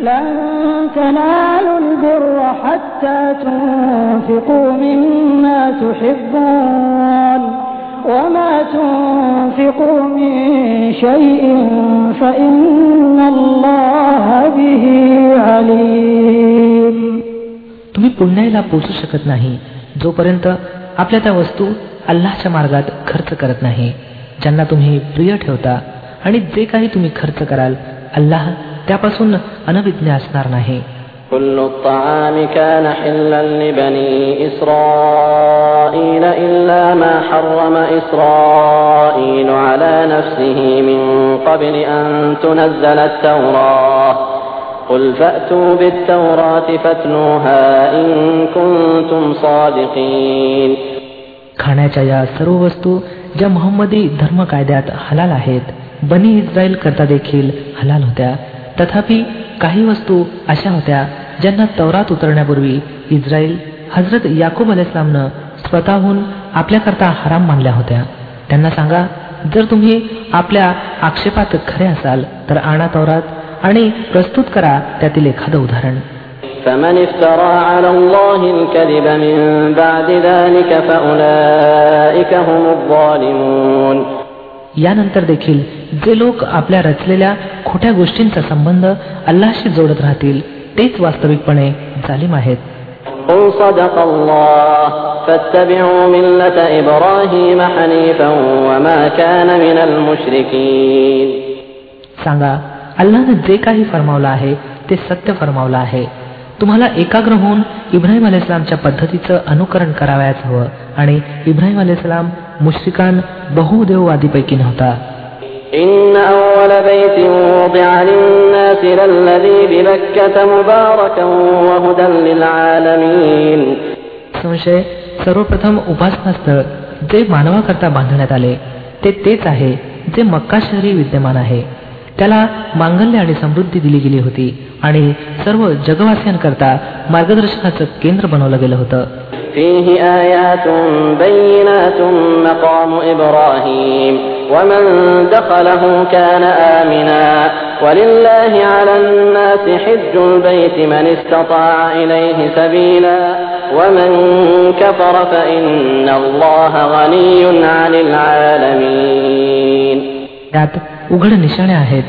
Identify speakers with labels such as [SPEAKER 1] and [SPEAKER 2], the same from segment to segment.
[SPEAKER 1] तुम्ही पुण्याला पोचू शकत नाही जोपर्यंत आपल्या त्या वस्तू अल्लाच्या मार्गात खर्च करत नाही ज्यांना तुम्ही प्रिय ठेवता आणि जे काही तुम्ही खर्च कराल अल्लाह त्यापासून अनभिज्ञ असणार नाही
[SPEAKER 2] كل الطعام كان حلا لبني إسرائيل إلا ما حرم إسرائيل على نفسه من قبل أن تنزل التوراة قل فأتوا بالتوراة فاتلوها إن كنتم صادقين खाण्याच्या
[SPEAKER 1] या सर्व वस्तू ज्या मोहम्मदी धर्म कायद्यात हलाल आहेत बनी इस्रायल करता देखील हलाल होत्या तथापि काही वस्तू अशा होत्या ज्यांना तवरात उतरण्यापूर्वी इस्रायल हजरत याकूब न स्वतःहून आपल्याकरता हराम मानल्या होत्या त्यांना सांगा जर तुम्ही आपल्या आक्षेपात खरे असाल तर आणा तवरात आणि प्रस्तुत करा त्यातील एखादं उदाहरण الله الكذب من بعد ذلك यानंतर देखील जे लोक आपल्या रचलेल्या खोट्या गोष्टींचा संबंध अल्लाशी जोडत राहतील तेच वास्तविकपणे जालिम आहेत सांगा अल्लानं जे काही फरमावलं आहे ते सत्य फरमावलं आहे तुम्हाला एकाग्र होऊन इब्राहिम सलामच्या पद्धतीचं अनुकरण करावयाच हवं आणि इब्राहिम सलाम बहुदेववादी पैकी नव्हता
[SPEAKER 2] وضع संशय
[SPEAKER 1] सर्वप्रथम उपासना स्थळ जे मानवाकरता बांधण्यात आले ते तेच आहे जे मक्का शहरी विद्यमान आहे त्याला मांगल्य आणि समृद्धी दिली गेली होती आणि सर्व जगवासियांकरता मार्गदर्शनाचं केंद्र बनवलं गेलं होतं فيه آيات بينات مقام إبراهيم ومن دخله كان آمنا ولله على الناس حج البيت من استطاع إليه سبيلا ومن كفر فإن الله غني عن العالمين त्यात उघड निशाणे आहेत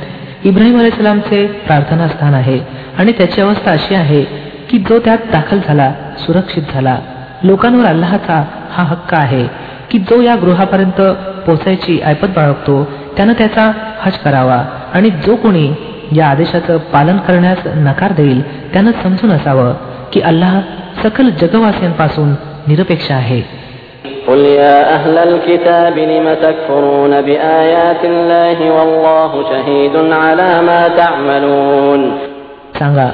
[SPEAKER 1] इब्राहिम अलाइसलामचे प्रार्थना स्थान आहे आणि त्याची अवस्था अशी आहे की जो त्यात दाखल झाला सुरक्षित झाला लोकांवर अल्लाचा हा हक्क आहे की जो या गृहापर्यंत पोचायची ऐपत बाळगतो त्यानं त्याचा हज करावा आणि जो कोणी या आदेशाचं पालन करण्यास नकार देईल त्यानं समजून असावं की अल्लाह सकल जगवासियांपासून निरपेक्ष आहे सांगा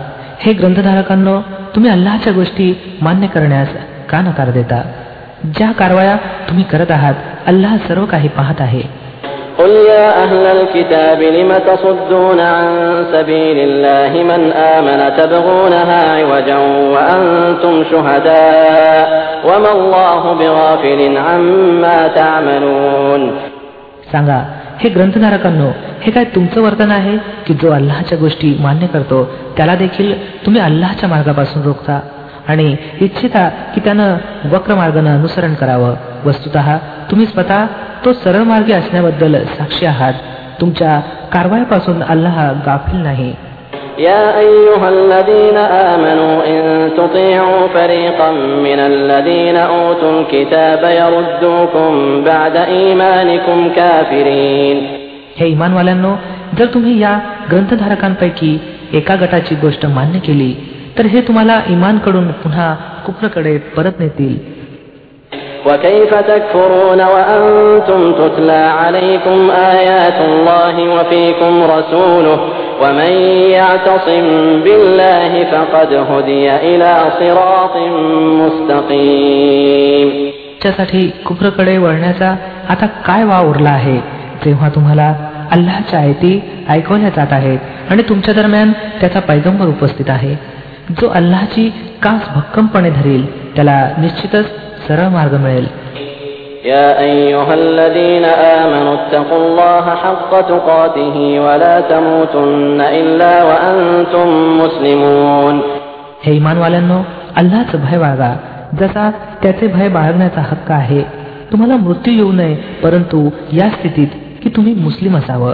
[SPEAKER 1] हे ग्रंथधारकांना तुम्ही अल्लाच्या गोष्टी मान्य करण्यास का नकार देता ज्या कारवाया तुम्ही करत आहात अल्लाह सर्व काही पाहत आहे قل يا أهل الكتاب لم تصدون عن سبيل الله من آمن تبغونها عوجا وأنتم شهداء وما الله بغافل عما تعملون सांगा हे ग्रंथधारकांनो हे काय तुमचं वर्तन आहे की जो अल्लाहच्या गोष्टी मान्य करतो त्याला देखील तुम्ही अल्लाहच्या मार्गापासून रोखता आणि इच्छिता की त्यानं वक्र मार्गानं अनुसरण करावं वस्तुत तुम्ही स्वतः तो सरळ मार्गी असण्याबद्दल साक्षी आहात तुमच्या कारवाईपासून अल्लाह गाफील नाही يا أيها الذين آمنوا إن تطيعوا فريقا من الذين أوتوا الكتاب يردوكم بعد إيمانكم كافرين हे इमानवाल्यांनो जर तुम्ही या ग्रंथधारकांपैकी एका गटाची गोष्ट मान्य केली तर हे तुम्हाला इमानकडून पुन्हा कुप्रकडे परत नेतील
[SPEAKER 2] وكيف
[SPEAKER 1] कुप्रकडे वळण्याचा आता काय वा उरला आहे जेव्हा तुम्हाला अल्लाच्या आयती ऐकवल्या जात आहेत आणि तुमच्या दरम्यान त्याचा पैगंबर उपस्थित आहे जो अल्लाची कास भक्कमपणे धरेल त्याला निश्चितच सरळ मार्ग मिळेल हे इमानवाल्यांनो अल्लाचं भय बाळगा जसा त्याचे भय बाळगण्याचा हक्क आहे तुम्हाला मृत्यू येऊ नये परंतु या स्थितीत की तुम्ही मुस्लिम असावं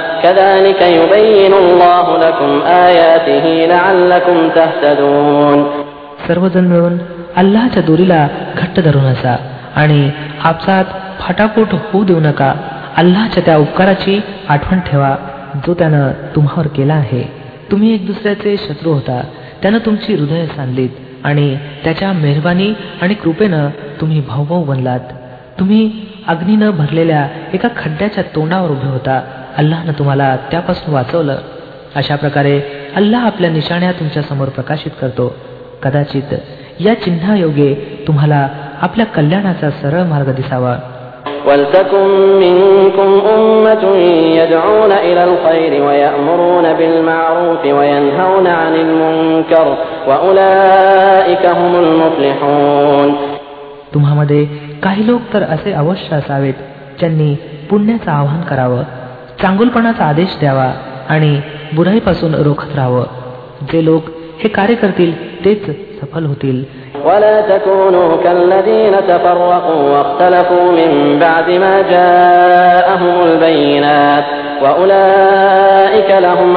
[SPEAKER 1] सर्वजण मिळून अल्लाच्या दोरीला घट्ट धरून असा आणि आपसात फाटाफूट होऊ देऊ नका अल्लाच्या त्या उपकाराची आठवण ठेवा जो त्यानं तुम्हावर केला आहे तुम्ही एक दुसऱ्याचे शत्रू होता त्यानं तुमची हृदय सांधलीत आणि त्याच्या मेहरबानी आणि कृपेनं तुम्ही भाऊभाऊ बनलात तुम्ही अग्नीनं भरलेल्या एका खड्ड्याच्या तोंडावर उभे होता अल्लानं तुम्हाला त्यापासून वाचवलं अशा प्रकारे अल्लाह आपल्या निशाण्या तुमच्या समोर प्रकाशित करतो कदाचित या चिन्हायोगे तुम्हाला आपल्या कल्याणाचा सरळ मार्ग
[SPEAKER 2] दिसावा
[SPEAKER 1] तुम्हामध्ये काही लोक तर असे अवश्य असावेत ज्यांनी पुण्याचं आवाहन करावं चांगुलपणाचा आदेश द्यावा आणि बुराईपासून रोखत राहावं जे लोक हे कार्य करतील तेच सफल होतील
[SPEAKER 2] ولا تكونوا كالذين تفرقوا واختلفوا من بعد ما جاءهم البينات لهم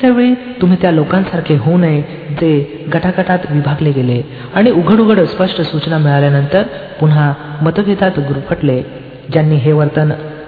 [SPEAKER 2] त्यावेळी
[SPEAKER 1] तुम्ही त्या लोकांसारखे होऊ नये जे गटागटात विभागले गेले आणि उघड उघड स्पष्ट सूचना मिळाल्यानंतर पुन्हा मतभेदात गुरफटले ज्यांनी हे वर्तन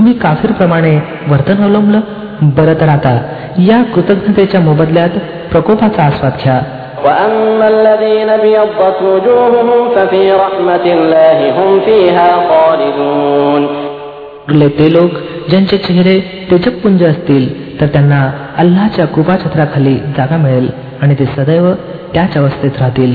[SPEAKER 1] तुम्ही काफीरप्रमाणे वर्तन अवलंबलं बरं तर आता या कृतज्ञतेच्या मोबदल्यात प्रकोपाचा
[SPEAKER 2] आस्वाद घ्या ते लोक ज्यांचे
[SPEAKER 1] चेहरे तेजपुंज असतील तर त्यांना अल्लाच्या कृपाछत्राखाली जागा मिळेल आणि ते सदैव त्याच अवस्थेत राहतील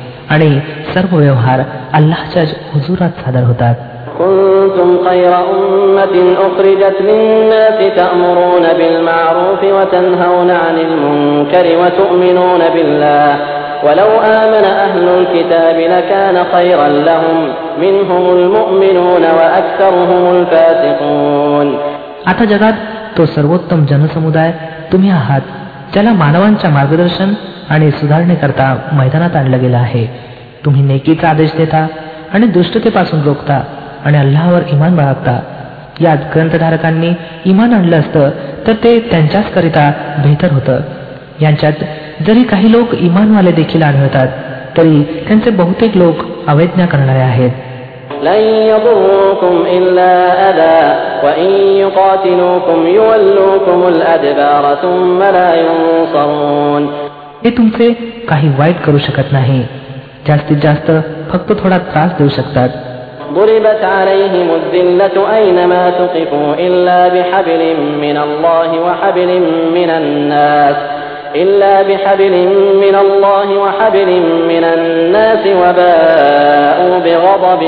[SPEAKER 1] आणि सर्व व्यवहार अल्लाहच्या हुजुरात सादर
[SPEAKER 2] होतात كنتم خير أمة أخرجت للناس تأمرون بالمعروف وتنهون عن المنكر وتؤمنون بالله ولو آمن أهل الكتاب لكان خيرا لهم منهم المؤمنون وأكثرهم الفاسقون आता تو
[SPEAKER 1] سروتم सर्वोत्तम जनसमुदाय تمي आहात त्याला मानवांच्या मार्गदर्शन आणि सुधारणेकरता मैदानात आणलं गेलं आहे तुम्ही नेकीचा आदेश देता आणि दुष्टतेपासून रोखता आणि अल्लावर इमान बाळगता यात ग्रंथधारकांनी इमान आणलं असतं तर ते त्यांच्याचकरिता बेहतर होतं यांच्यात जरी काही लोक इमानवाले देखील आढळतात तरी त्यांचे बहुतेक लोक अवैज्ञा करणारे आहेत
[SPEAKER 2] لن يضروكم إلا أذى وإن يقاتلوكم يولوكم الأدبار ثم لا ينصرون हे
[SPEAKER 1] तुमचे काही वाईट करू शकत नाही जास्तीत जास्त फक्त थोडा त्रास देऊ शकतात
[SPEAKER 2] ضربت عليهم الذلة أينما ثقفوا إلا بحبل من الله وحبل من الناس إلا بحبل من الله وحبل من الناس وباءوا بغضب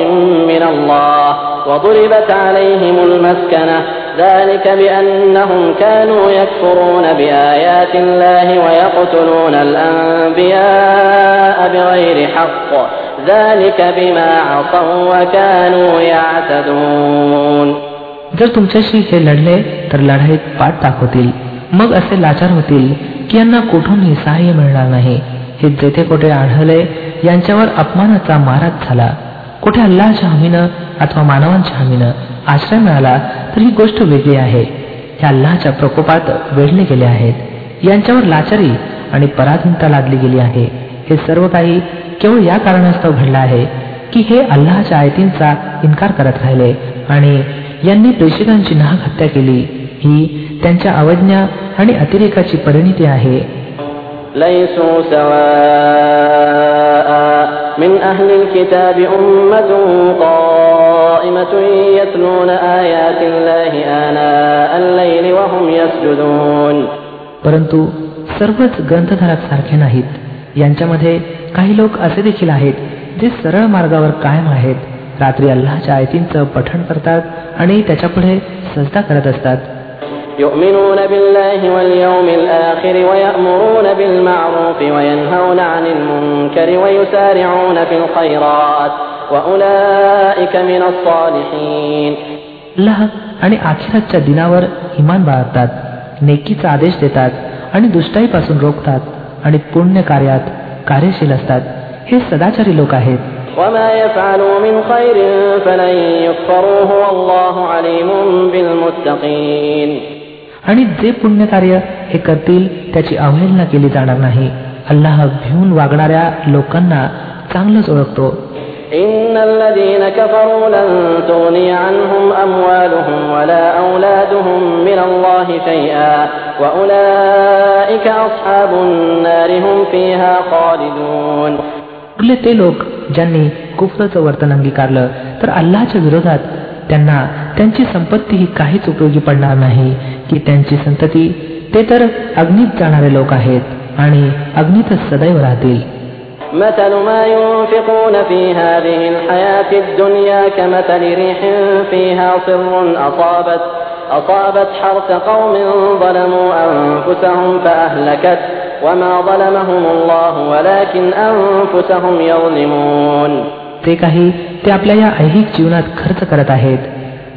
[SPEAKER 2] من الله وضربت عليهم المسكنة ذلك بأنهم كانوا يكفرون بآيات الله ويقتلون الأنبياء بغير حق ذلك بما عصوا وكانوا يعتدون
[SPEAKER 1] मग असे लाचार होतील की यांना कुठूनही सहाय्य मिळणार नाही हे जेथे कोठे आढळले यांच्यावर अपमानाचा माराच झाला कुठे अल्लाच्या हमीनं अथवा मानवांच्या हमीनं आश्रय मिळाला तर ही गोष्ट वेगळी आहे ह्या अल्लाच्या प्रकोपात वेढले गेले आहेत यांच्यावर लाचारी आणि पराधीनता लादली गेली आहे हे सर्व काही केवळ या कारणास्तव घडलं आहे की हे अल्लाच्या आयतींचा इन्कार करत राहिले आणि यांनी प्रेषितांची नाहक हत्या केली ही त्यांच्या अवज्ञा आणि अतिरेकाची परिणिती आहे من أهل الكتاب أمة قائمة يتلون آيات الله آناء الليل وهم يسجدون परंतु सर्वच ग्रंथधारक सारखे नाहीत यांच्यामध्ये काही लोक असे देखील आहेत जे सरळ मार्गावर कायम आहेत रात्री अल्लाच्या आयतींचं पठण करतात आणि त्याच्यापुढे सजदा करत असतात يؤمنون بالله واليوم الآخر ويأمرون بالمعروف وينهون
[SPEAKER 2] عن المنكر ويسارعون في الخيرات وأولئك من الصالحين लहान आणि
[SPEAKER 1] अखिरातच्या दिनावर इमान बाळगतात नेकीचा आदेश देतात आणि दुष्टाईपासून रोखतात आणि पुण्य कार्यात कार्यशील असतात हे सदाचारी लोक
[SPEAKER 2] आहेत
[SPEAKER 1] आणि जे पुण्यकार्य हे करतील त्याची अवहेलना केली जाणार नाही अल्लाह भिवून वागणाऱ्या लोकांना चांगलंच ओळखतो ते लोक ज्यांनी कुफराचं वर्तन अंगीकारलं तर अल्लाच्या विरोधात त्यांना त्यांची संपत्ती ही काहीच उपयोगी पडणार नाही की त्यांची संतती ते तर अग्नीत जाणारे लोक आहेत आणि अग्नीतच सदैव
[SPEAKER 2] राहतील مثل ما ينفقون في هذه الحياة الدنيا كمثل ريح فيها صر أصابت أصابت حرث قوم ظلموا أنفسهم فأهلكت وما ظلمهم الله ولكن
[SPEAKER 1] أنفسهم يظلمون ते काही ते आपल्या या ऐहिक जीवनात खर्च करत आहेत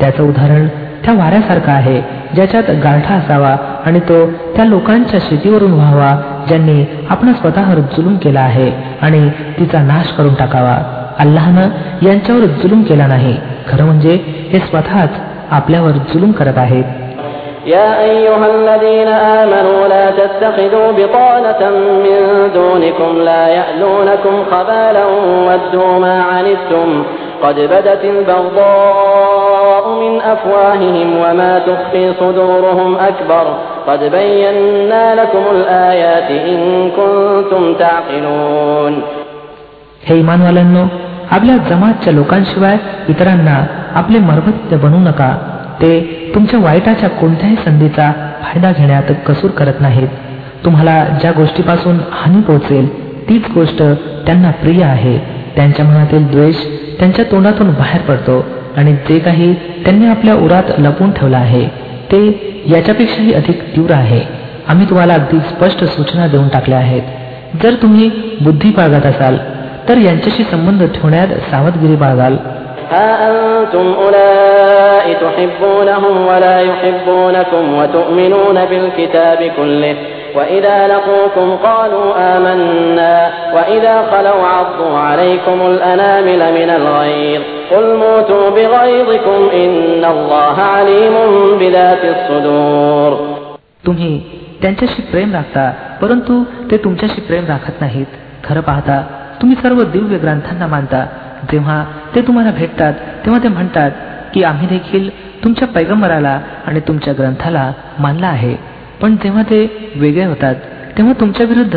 [SPEAKER 1] त्याचं उदाहरण त्या वाऱ्यासारखा आहे ज्याच्यात गाठा असावा आणि तो त्या लोकांच्या शेतीवरून व्हावा ज्यांनी आपण स्वतःवर जुलूम केला आहे आणि तिचा नाश करून टाकावा अल्लाहनं यांच्यावर जुलूम केला नाही खरं म्हणजे हे स्वतःच आपल्यावर जुलूम करत आहेत يا أيها الذين آمنوا لا تتخذوا بطانة من دونكم لا يألونكم خبالا ودوا ما عنتم قد بدت البغضاء من وما تخفي صدورهم أكبر قد بينا لكم كنتم تعقلون हे इमानवाल्यांनो आपल्या जमातच्या लोकांशिवाय इतरांना आपले मर्मत्य बनू नका ते तुमच्या वाईटाच्या कोणत्याही संधीचा फायदा घेण्यात कसूर करत नाहीत तुम्हाला ज्या गोष्टीपासून हानी पोहोचेल तीच गोष्ट त्यांना प्रिय आहे त्यांच्या मनातील द्वेष त्यांच्या तोंडातून बाहेर पडतो आणि जे काही त्यांनी आपल्या उरात लपून ठेवलं आहे ते याच्यापेक्षाही अधिक तीव्र आहे आम्ही तुम्हाला अगदी स्पष्ट सूचना देऊन टाकल्या आहेत जर तुम्ही बुद्धी बाळगत असाल तर यांच्याशी संबंध ठेवण्यात सावधगिरी
[SPEAKER 2] बाळगाल ها أولئك تحبونهم ولا يحبونكم وتؤمنون بالكتاب كله وإذا لقوكم قالوا آمنا وإذا خلوا عضوا
[SPEAKER 1] عليكم الأنامل من الغيظ قل موتوا بغيظكم إن الله عليم بذات الصدور तुम्ही त्यांच्याशी प्रेम राखता परंतु ते तुमच्याशी प्रेम राखत नाहीत खरं पाहता तुम्ही सर्व दिव्य ग्रंथांना मानता जेव्हा ते तुम्हाला भेटतात तेव्हा ते म्हणतात की आम्ही देखील तुमच्या पैगंबराला आणि तुमच्या ग्रंथाला मानला आहे पण जेव्हा ते वेगळे होतात तेव्हा तुमच्या विरुद्ध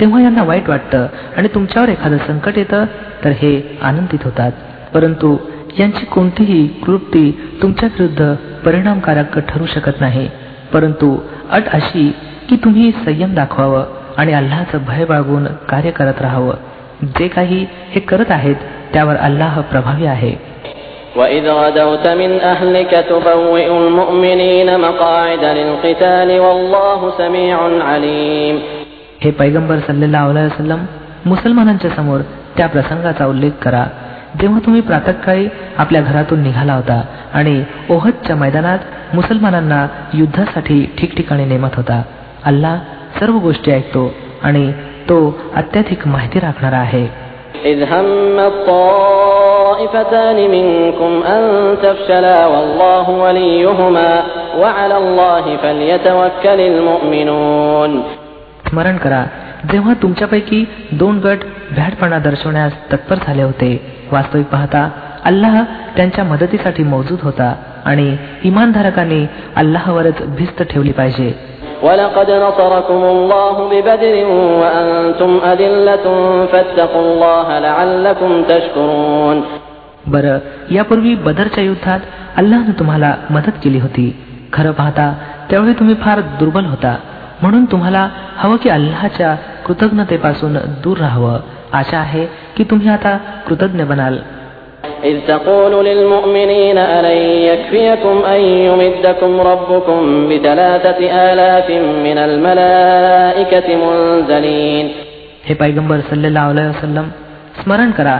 [SPEAKER 1] तेव्हा यांना वाईट वाटतं आणि तुमच्यावर एखादं संकट येतं तर हे आनंदित होतात परंतु यांची कोणतीही कृती तुमच्या विरुद्ध परिणामकारक ठरू शकत नाही परंतु अट अशी की तुम्ही संयम दाखवावं आणि अल्लाचं भय बाळगून कार्य करत राहावं जे काही हे करत आहेत त्यावर अल्लाह प्रभावी आहे وإذ हे पैगंबर सल्लेला वसलम मुसलमानांच्या समोर त्या प्रसंगाचा उल्लेख करा जेव्हा तुम्ही प्रातःकाळी आपल्या घरातून निघाला होता आणि ओहदच्या मैदानात मुसलमानांना युद्धासाठी ठिकठिकाणी नेमत होता अल्ला सर्व गोष्टी ऐकतो आणि तो अत्याधिक माहिती राखणारा आहे स्मरण करा जेव्हा तुमच्यापैकी दोन गट भ्याडपणा दर्शवण्यास तत्पर झाले होते वास्तविक पाहता अल्लाह त्यांच्या मदतीसाठी मौजूद होता
[SPEAKER 2] आणि इमानधारकांनी अल्लाहवरच भिस्त ठेवली पाहिजे बर यापूर्वी
[SPEAKER 1] बदरच्या युद्धात अल्लाहनं तुम्हाला मदत केली होती खरं पाहता त्यावेळी तुम्ही फार दुर्बल होता म्हणून तुम्हाला हवं की अल्लाच्या कृतज्ञतेपासून दूर राहावं आशा आहे की तुम्ही आता कृतज्ञ बनाल إذ تقول للمؤمنين ألن يكفيكم أن يمدكم ربكم بثلاثة آلاف من الملائكة منزلين हे पैगंबर सल्लेला अलैहि वसल्लम स्मरण करा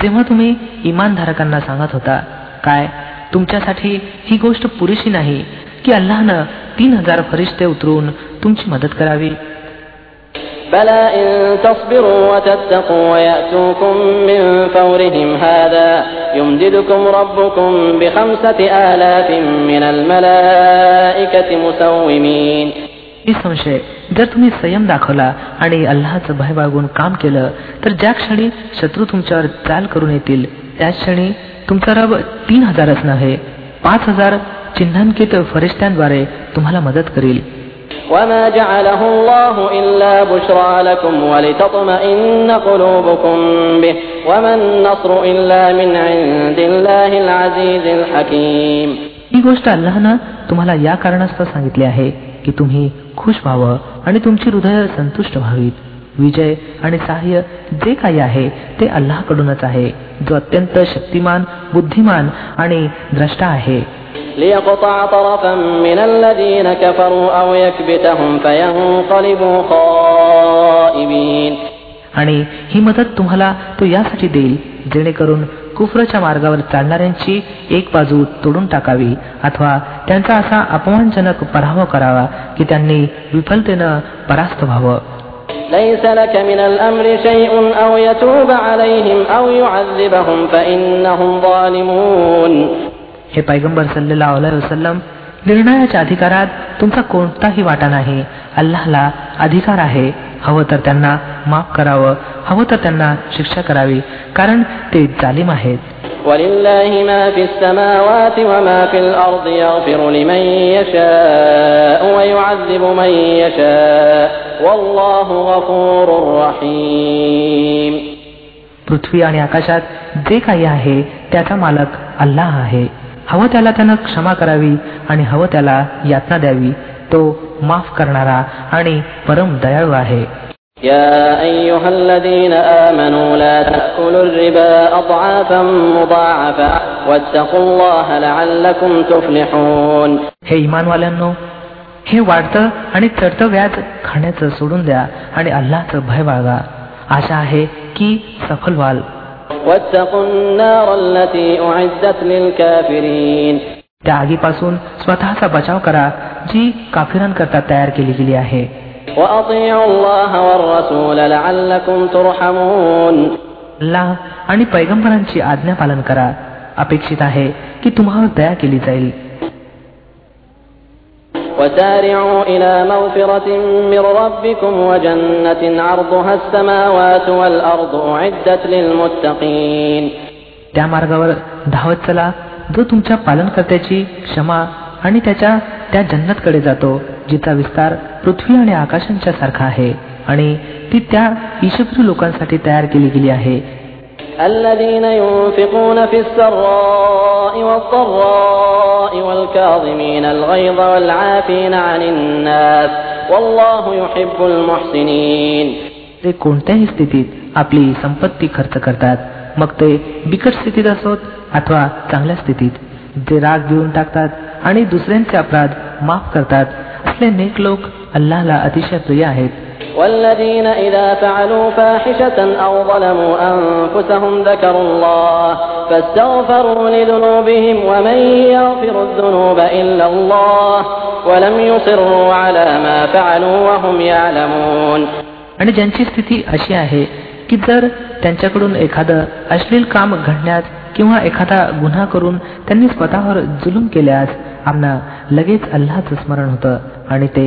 [SPEAKER 1] जेव्हा तुम्ही इमानधारकांना सांगत होता काय तुमच्यासाठी ही गोष्ट पुरेशी नाही की अल्लानं तीन हजार फरिश्ते उतरून तुमची मदत करावी
[SPEAKER 2] संशय
[SPEAKER 1] जर तुम्ही संयम दाखवला आणि अल्लाचं भय बागून काम केलं तर ज्या क्षणी शत्रू तुमच्यावर चाल करून येतील त्याच क्षणी तुमचा रब तीन हजारच नव्हे पाच हजार चिन्हांकित फरिश्त्यांद्वारे तुम्हाला मदत करील
[SPEAKER 2] ही
[SPEAKER 1] गोष्ट अल्लाहनं तुम्हाला या कारणास्तव सांगितली आहे की तुम्ही खुश व्हावं आणि तुमची हृदय संतुष्ट व्हावीत विजय आणि सहाय्य जे काही आहे ते कडूनच आहे जो अत्यंत शक्तिमान बुद्धिमान आणि द्रष्टा आहे ليقطع طرفا من
[SPEAKER 2] الذين كفروا أو يكبتهم فينقلبوا خائبين आणि ही मदत
[SPEAKER 1] तुम्हाला तो यासाठी देईल जेणेकरून कुफरच्या मार्गावर चालणाऱ्यांची एक बाजू तोडून टाकावी अथवा त्यांचा असा अपमानजनक पराभव करावा की त्यांनी विफलतेनं परास्त व्हावं
[SPEAKER 2] ليس لك من الأمر شيء أو يتوب عليهم أو يعذبهم فإنهم ظالمون
[SPEAKER 1] हे पैगंबर सल्लेला वसलम निर्णयाच्या अधिकारात तुमचा कोणताही वाटा नाही अल्लाहला अधिकार आहे हवं तर त्यांना माफ करावं हवं तर त्यांना शिक्षा करावी कारण ते
[SPEAKER 2] जालिम आहेत
[SPEAKER 1] पृथ्वी आणि आकाशात जे काही आहे त्याचा मालक अल्लाह आहे हवं त्याला त्यानं क्षमा करावी आणि हवं त्याला यातना द्यावी तो माफ करणारा आणि परम दयाळू आहे हे इमानवाल्यांनो हे वाढतं आणि चढतं व्याज खाण्याचं सोडून द्या आणि अल्लाचं भय बाळगा आशा आहे की सफल व्हाल त्या आगी पासून त्या आगीपासून स्वतःचा बचाव करा जी काफिरांकरता तयार केली गेली आहे
[SPEAKER 2] आणि
[SPEAKER 1] पैगंबरांची आज्ञा पालन करा अपेक्षित आहे की तुम्हाला दया केली जाईल
[SPEAKER 2] وسارعوا إلى
[SPEAKER 1] त्या मार्गावर धावत चला जो तुमच्या पालनकर्त्याची क्षमा आणि त्याच्या त्या जन्नतकडे जातो जिचा विस्तार पृथ्वी आणि आकाशांच्या सारखा आहे आणि ती त्या ईशकृ लोकांसाठी तयार केली गेली आहे الذين ينفقون في السراء والضراء والكاظمين الغيظ والعافين عن الناس والله يحب المحسنين ते कोणत्याही स्थितीत आपली संपत्ती खर्च करतात मग ते बिकट स्थितीत असोत अथवा चांगल्या स्थितीत जे राग देऊन टाकतात आणि दुसऱ्यांचे अपराध माफ करतात असले नेक लोक अल्लाला अतिशय प्रिय आहेत
[SPEAKER 2] والذين إذا فعلوا فاحشة أو ظلموا أنفسهم ذكروا الله فاستغفروا لذنوبهم ومن يغفر الذنوب إلا الله ولم يصروا على ما فعلوا وهم يعلمون आणि ज्यांची
[SPEAKER 1] स्थिती अशी आहे की जर त्यांच्याकडून एखादं अश्लील काम घडण्यास किंवा एखादा गुन्हा करून त्यांनी स्वतःवर जुलूम केल्यास आम्हाला लगेच अल्लाचं स्मरण होतं आणि ते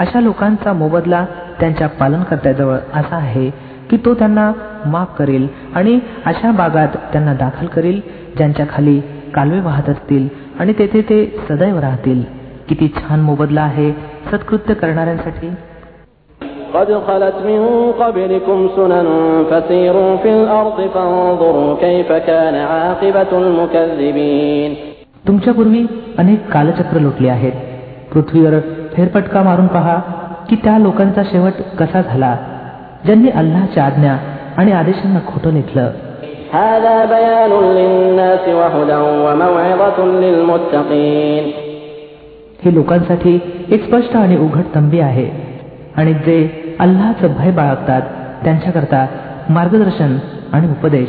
[SPEAKER 1] अशा लोकांचा मोबदला त्यांच्या पालनकर्त्याजवळ असा आहे की तो त्यांना माफ करेल आणि अशा बागात त्यांना दाखल करेल ज्यांच्या खाली कालवे वाहत असतील आणि तेथे ते सदैव राहतील किती छान मोबदला आहे सत्कृत्य करणाऱ्यांसाठी तुमच्यापूर्वी अनेक कालचक्र लोटले आहेत पृथ्वीवर फेरफटका मारून पहा की त्या लोकांचा शेवट कसा झाला ज्यांनी अल्लाच्या आज्ञा आणि आदेशांना खोटं
[SPEAKER 2] लेखलं हे
[SPEAKER 1] लोकांसाठी एक स्पष्ट आणि उघड तंबी आहे आणि जे अल्लाचं भय बाळगतात त्यांच्याकरता मार्गदर्शन आणि उपदेश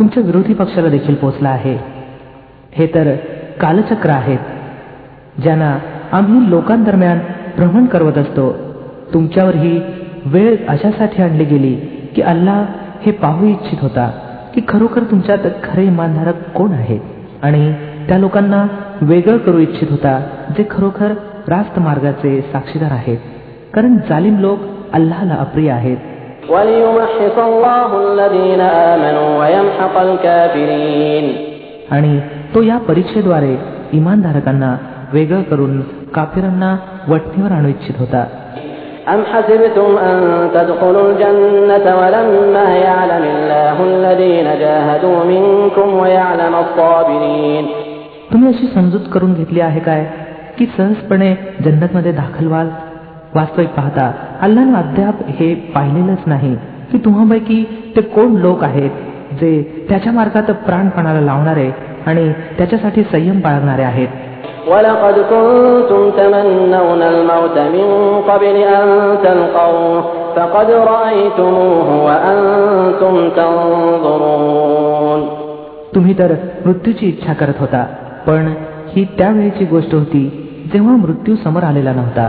[SPEAKER 1] तुमच्या विरोधी पक्षाला देखील पोचला आहे हे तर कालचक्र आहेत ज्यांना आम्ही लोकांदरम्यान भ्रमण करवत असतो तुमच्यावर ही वेळ अशासाठी आणली गेली की अल्लाह हे पाहू इच्छित होता की खरोखर तुमच्यात खरे इमानधारक कोण आहेत आणि त्या लोकांना वेगळं करू इच्छित होता जे खरोखर रास्त मार्गाचे साक्षीदार आहेत कारण जालिम लोक अल्लाहला अप्रिय आहेत आणि तो या परीक्षेद्वारे इमानधारकांना वेगळं करून काफिरांना वटणीवर आणू इच्छित होता
[SPEAKER 2] أم حسبتم أن تدخلوا الجنة ولما يعلم الله
[SPEAKER 1] तुम्ही अशी समजूत करून घेतली आहे काय की सहजपणे मध्ये दाखल व्हाल वास्तविक पाहता अल्लानं अद्याप हे पाहिलेलंच नाही की तुम्हापैकी ते कोण लोक आहेत जे त्याच्या मार्गात प्राणपणाला लावणारे आणि त्याच्यासाठी संयम पाळणारे आहेत तुम्ही तर मृत्यूची इच्छा करत होता पण ही त्यावेळेची गोष्ट होती जेव्हा मृत्यू समोर आलेला नव्हता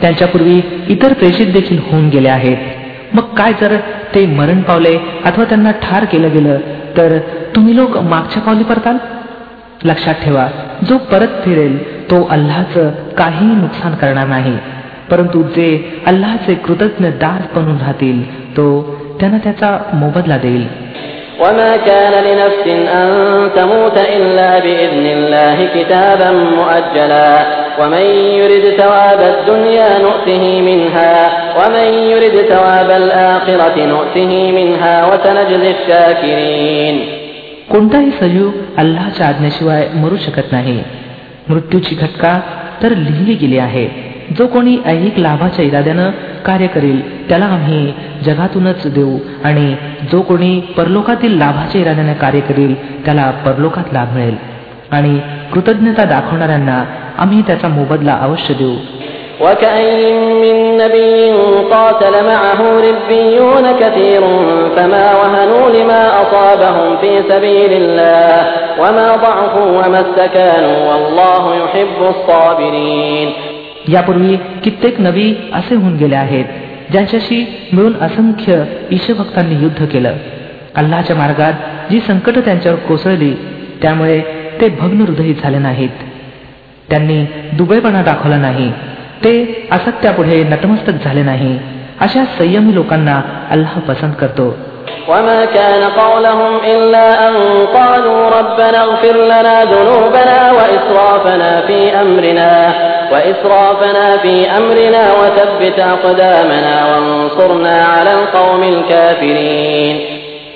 [SPEAKER 1] त्यांच्यापूर्वी इतर प्रेषित देखील होऊन गेले आहेत मग काय जर ते मरण पावले अथवा त्यांना ठार केलं गेलं तर तुम्ही लोक मागच्या पावली परताल लक्षात ठेवा जो परत फिरेल तो अल्लाचं काही नुकसान करणार नाही परंतु जे अल्लाचे कृतज्ञ दास बनून राहतील तो त्यांना त्याचा मोबदला देईल وما كان ومن يرد ثواب الدنيا نؤته منها ومن يرد ثواب الآخرة نؤته منها وسنجزي الشاكرين कोणताही सजीव अल्लाच्या आज्ञेशिवाय मरू शकत नाही मृत्यूची घटका तर लिहिली गेली आहे जो कोणी ऐहिक लाभाच्या इराद्यानं कार्य करेल त्याला आम्ही जगातूनच देऊ आणि जो कोणी परलोकातील लाभाच्या इराद्यानं कार्य करेल त्याला परलोकात लाभ मिळेल आणि कृतज्ञता दाखवणाऱ्यांना आम्ही त्याचा मोबदला अवश्य
[SPEAKER 2] देऊ
[SPEAKER 1] यापूर्वी कित्येक नबी असे होऊन गेले आहेत ज्यांच्याशी मिळून असंख्य ईशभक्तांनी युद्ध केलं अल्लाच्या मार्गात जी संकट त्यांच्यावर कोसळली त्यामुळे ते भग्न हृदयी झाले नाहीत त्यांनी दुबईपणा दाखवला नाही ते असत्या नतमस्तक झाले नाही अशा संयमी लोकांना अल्लाह पसंत करतो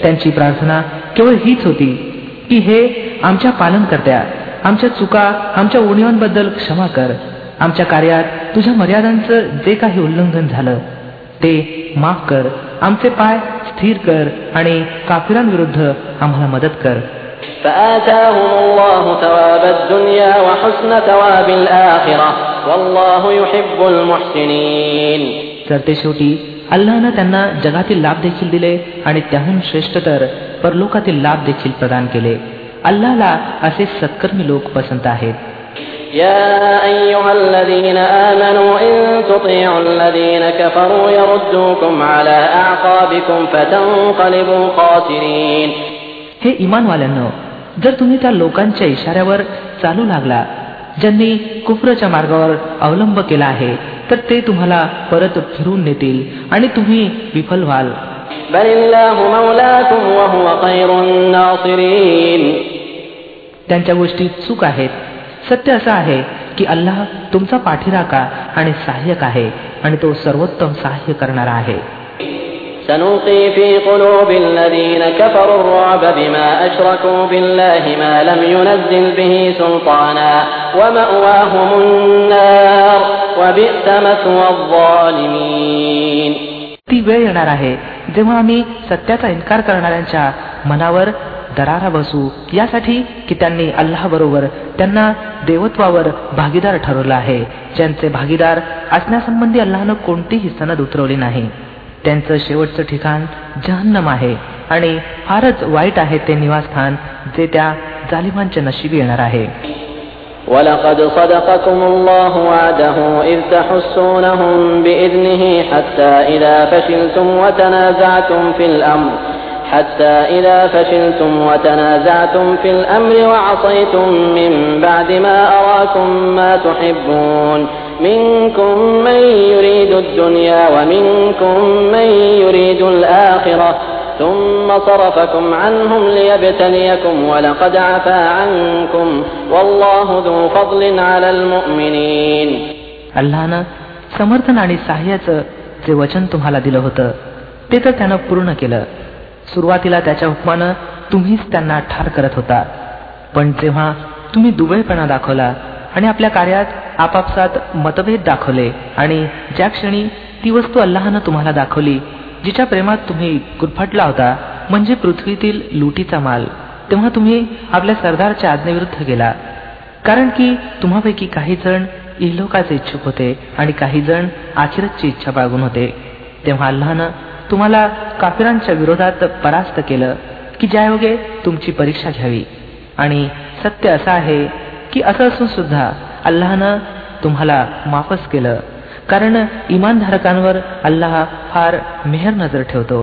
[SPEAKER 1] त्यांची प्रार्थना केवळ हीच होती की हे आमच्या पालन करत्या आमच्या चुका आमच्या उणीवांबद्दल क्षमा कर आमच्या कार्यात तुझ्या मर्यादांचं जे काही उल्लंघन झालं ते माफ कर आमचे पाय स्थिर कर आणि काफिरांविरुद्ध आम्हाला मदत कर तर ते शेवटी अल्लानं त्यांना जगातील लाभ देखील दिले आणि त्याहून श्रेष्ठ तर परलोकातील लाभ देखील प्रदान केले अल्लाला असे सत्कर्मी लोक पसंत आहेत हे इमानवाल्यानं जर तुम्ही त्या लोकांच्या इशाऱ्यावर चालू लागला ज्यांनी कुपराच्या मार्गावर अवलंब केला आहे तर ते तुम्हाला परत फिरून नेतील आणि तुम्ही विफल व्हाल त्यांच्या गोष्टी चूक आहेत सत्य असं आहे की अल्लाह तुमचा पाठीराका आणि सहाय्यक आहे आणि तो सर्वोत्तम सहाय्य करणारा आहे ती वेळ येणार आहे जेव्हा आम्ही सत्याचा इन्कार करणाऱ्यांच्या मनावर दरारा बसू यासाठी की त्यांनी बरोबर त्यांना देवत्वावर भागीदार ठरवलं आहे ज्यांचे भागीदार असण्यासंबंधी अल्लानं कोणतीही सनद उतरवली नाही त्यांचं शेवटचं ठिकाण जहन्नम आहे आणि फारच वाईट आहे ते निवासस्थान जे त्या जालिमांच्या नशिबी येणार आहे ولقد صدقكم الله وعده إذ تحسونهم
[SPEAKER 2] بإذنه حتى إذا فشلتم وتنازعتم في الأمر حتى إذا فشلتم وتنازعتم في الأمر وعصيتم من بعد ما أراكم ما تحبون منكم من يريد الدنيا ومنكم من يريد الآخرة ثم صرفكم عنهم ليبتليكم ولقد عفا عنكم والله ذو فضل على المؤمنين
[SPEAKER 1] अल्लानं समर्थन आणि सहाय्याचं जे वचन तुम्हाला दिलं होतं ते तर त्यानं पूर्ण केलं सुरुवातीला त्याच्या हुकमानं तुम्हीच त्यांना ठार करत होता पण जेव्हा तुम्ही दुबळेपणा दाखवला आणि आपल्या कार्यात आपापसात मतभेद दाखवले आणि ज्या क्षणी ती वस्तू अल्लाहानं तुम्हाला दाखवली जिच्या प्रेमात तुम्ही गुरफटला होता म्हणजे पृथ्वीतील लुटीचा माल तेव्हा तुम्ही आपल्या सरदारच्या आज्ञेविरुद्ध गेला कारण की तुम्हापैकी काही जण इलोकाचे इच्छुक होते आणि काही जण आखिरतची इच्छा बाळगून होते तेव्हा अल्लानं तुम्हाला काफिरांच्या विरोधात परास्त केलं की ज्यायोगे तुमची परीक्षा घ्यावी आणि सत्य असं आहे की असं असून सुद्धा अल्लानं तुम्हाला माफच केलं कारण इमानधारकांवर अल्लाह फार मेहर नजर ठेवतो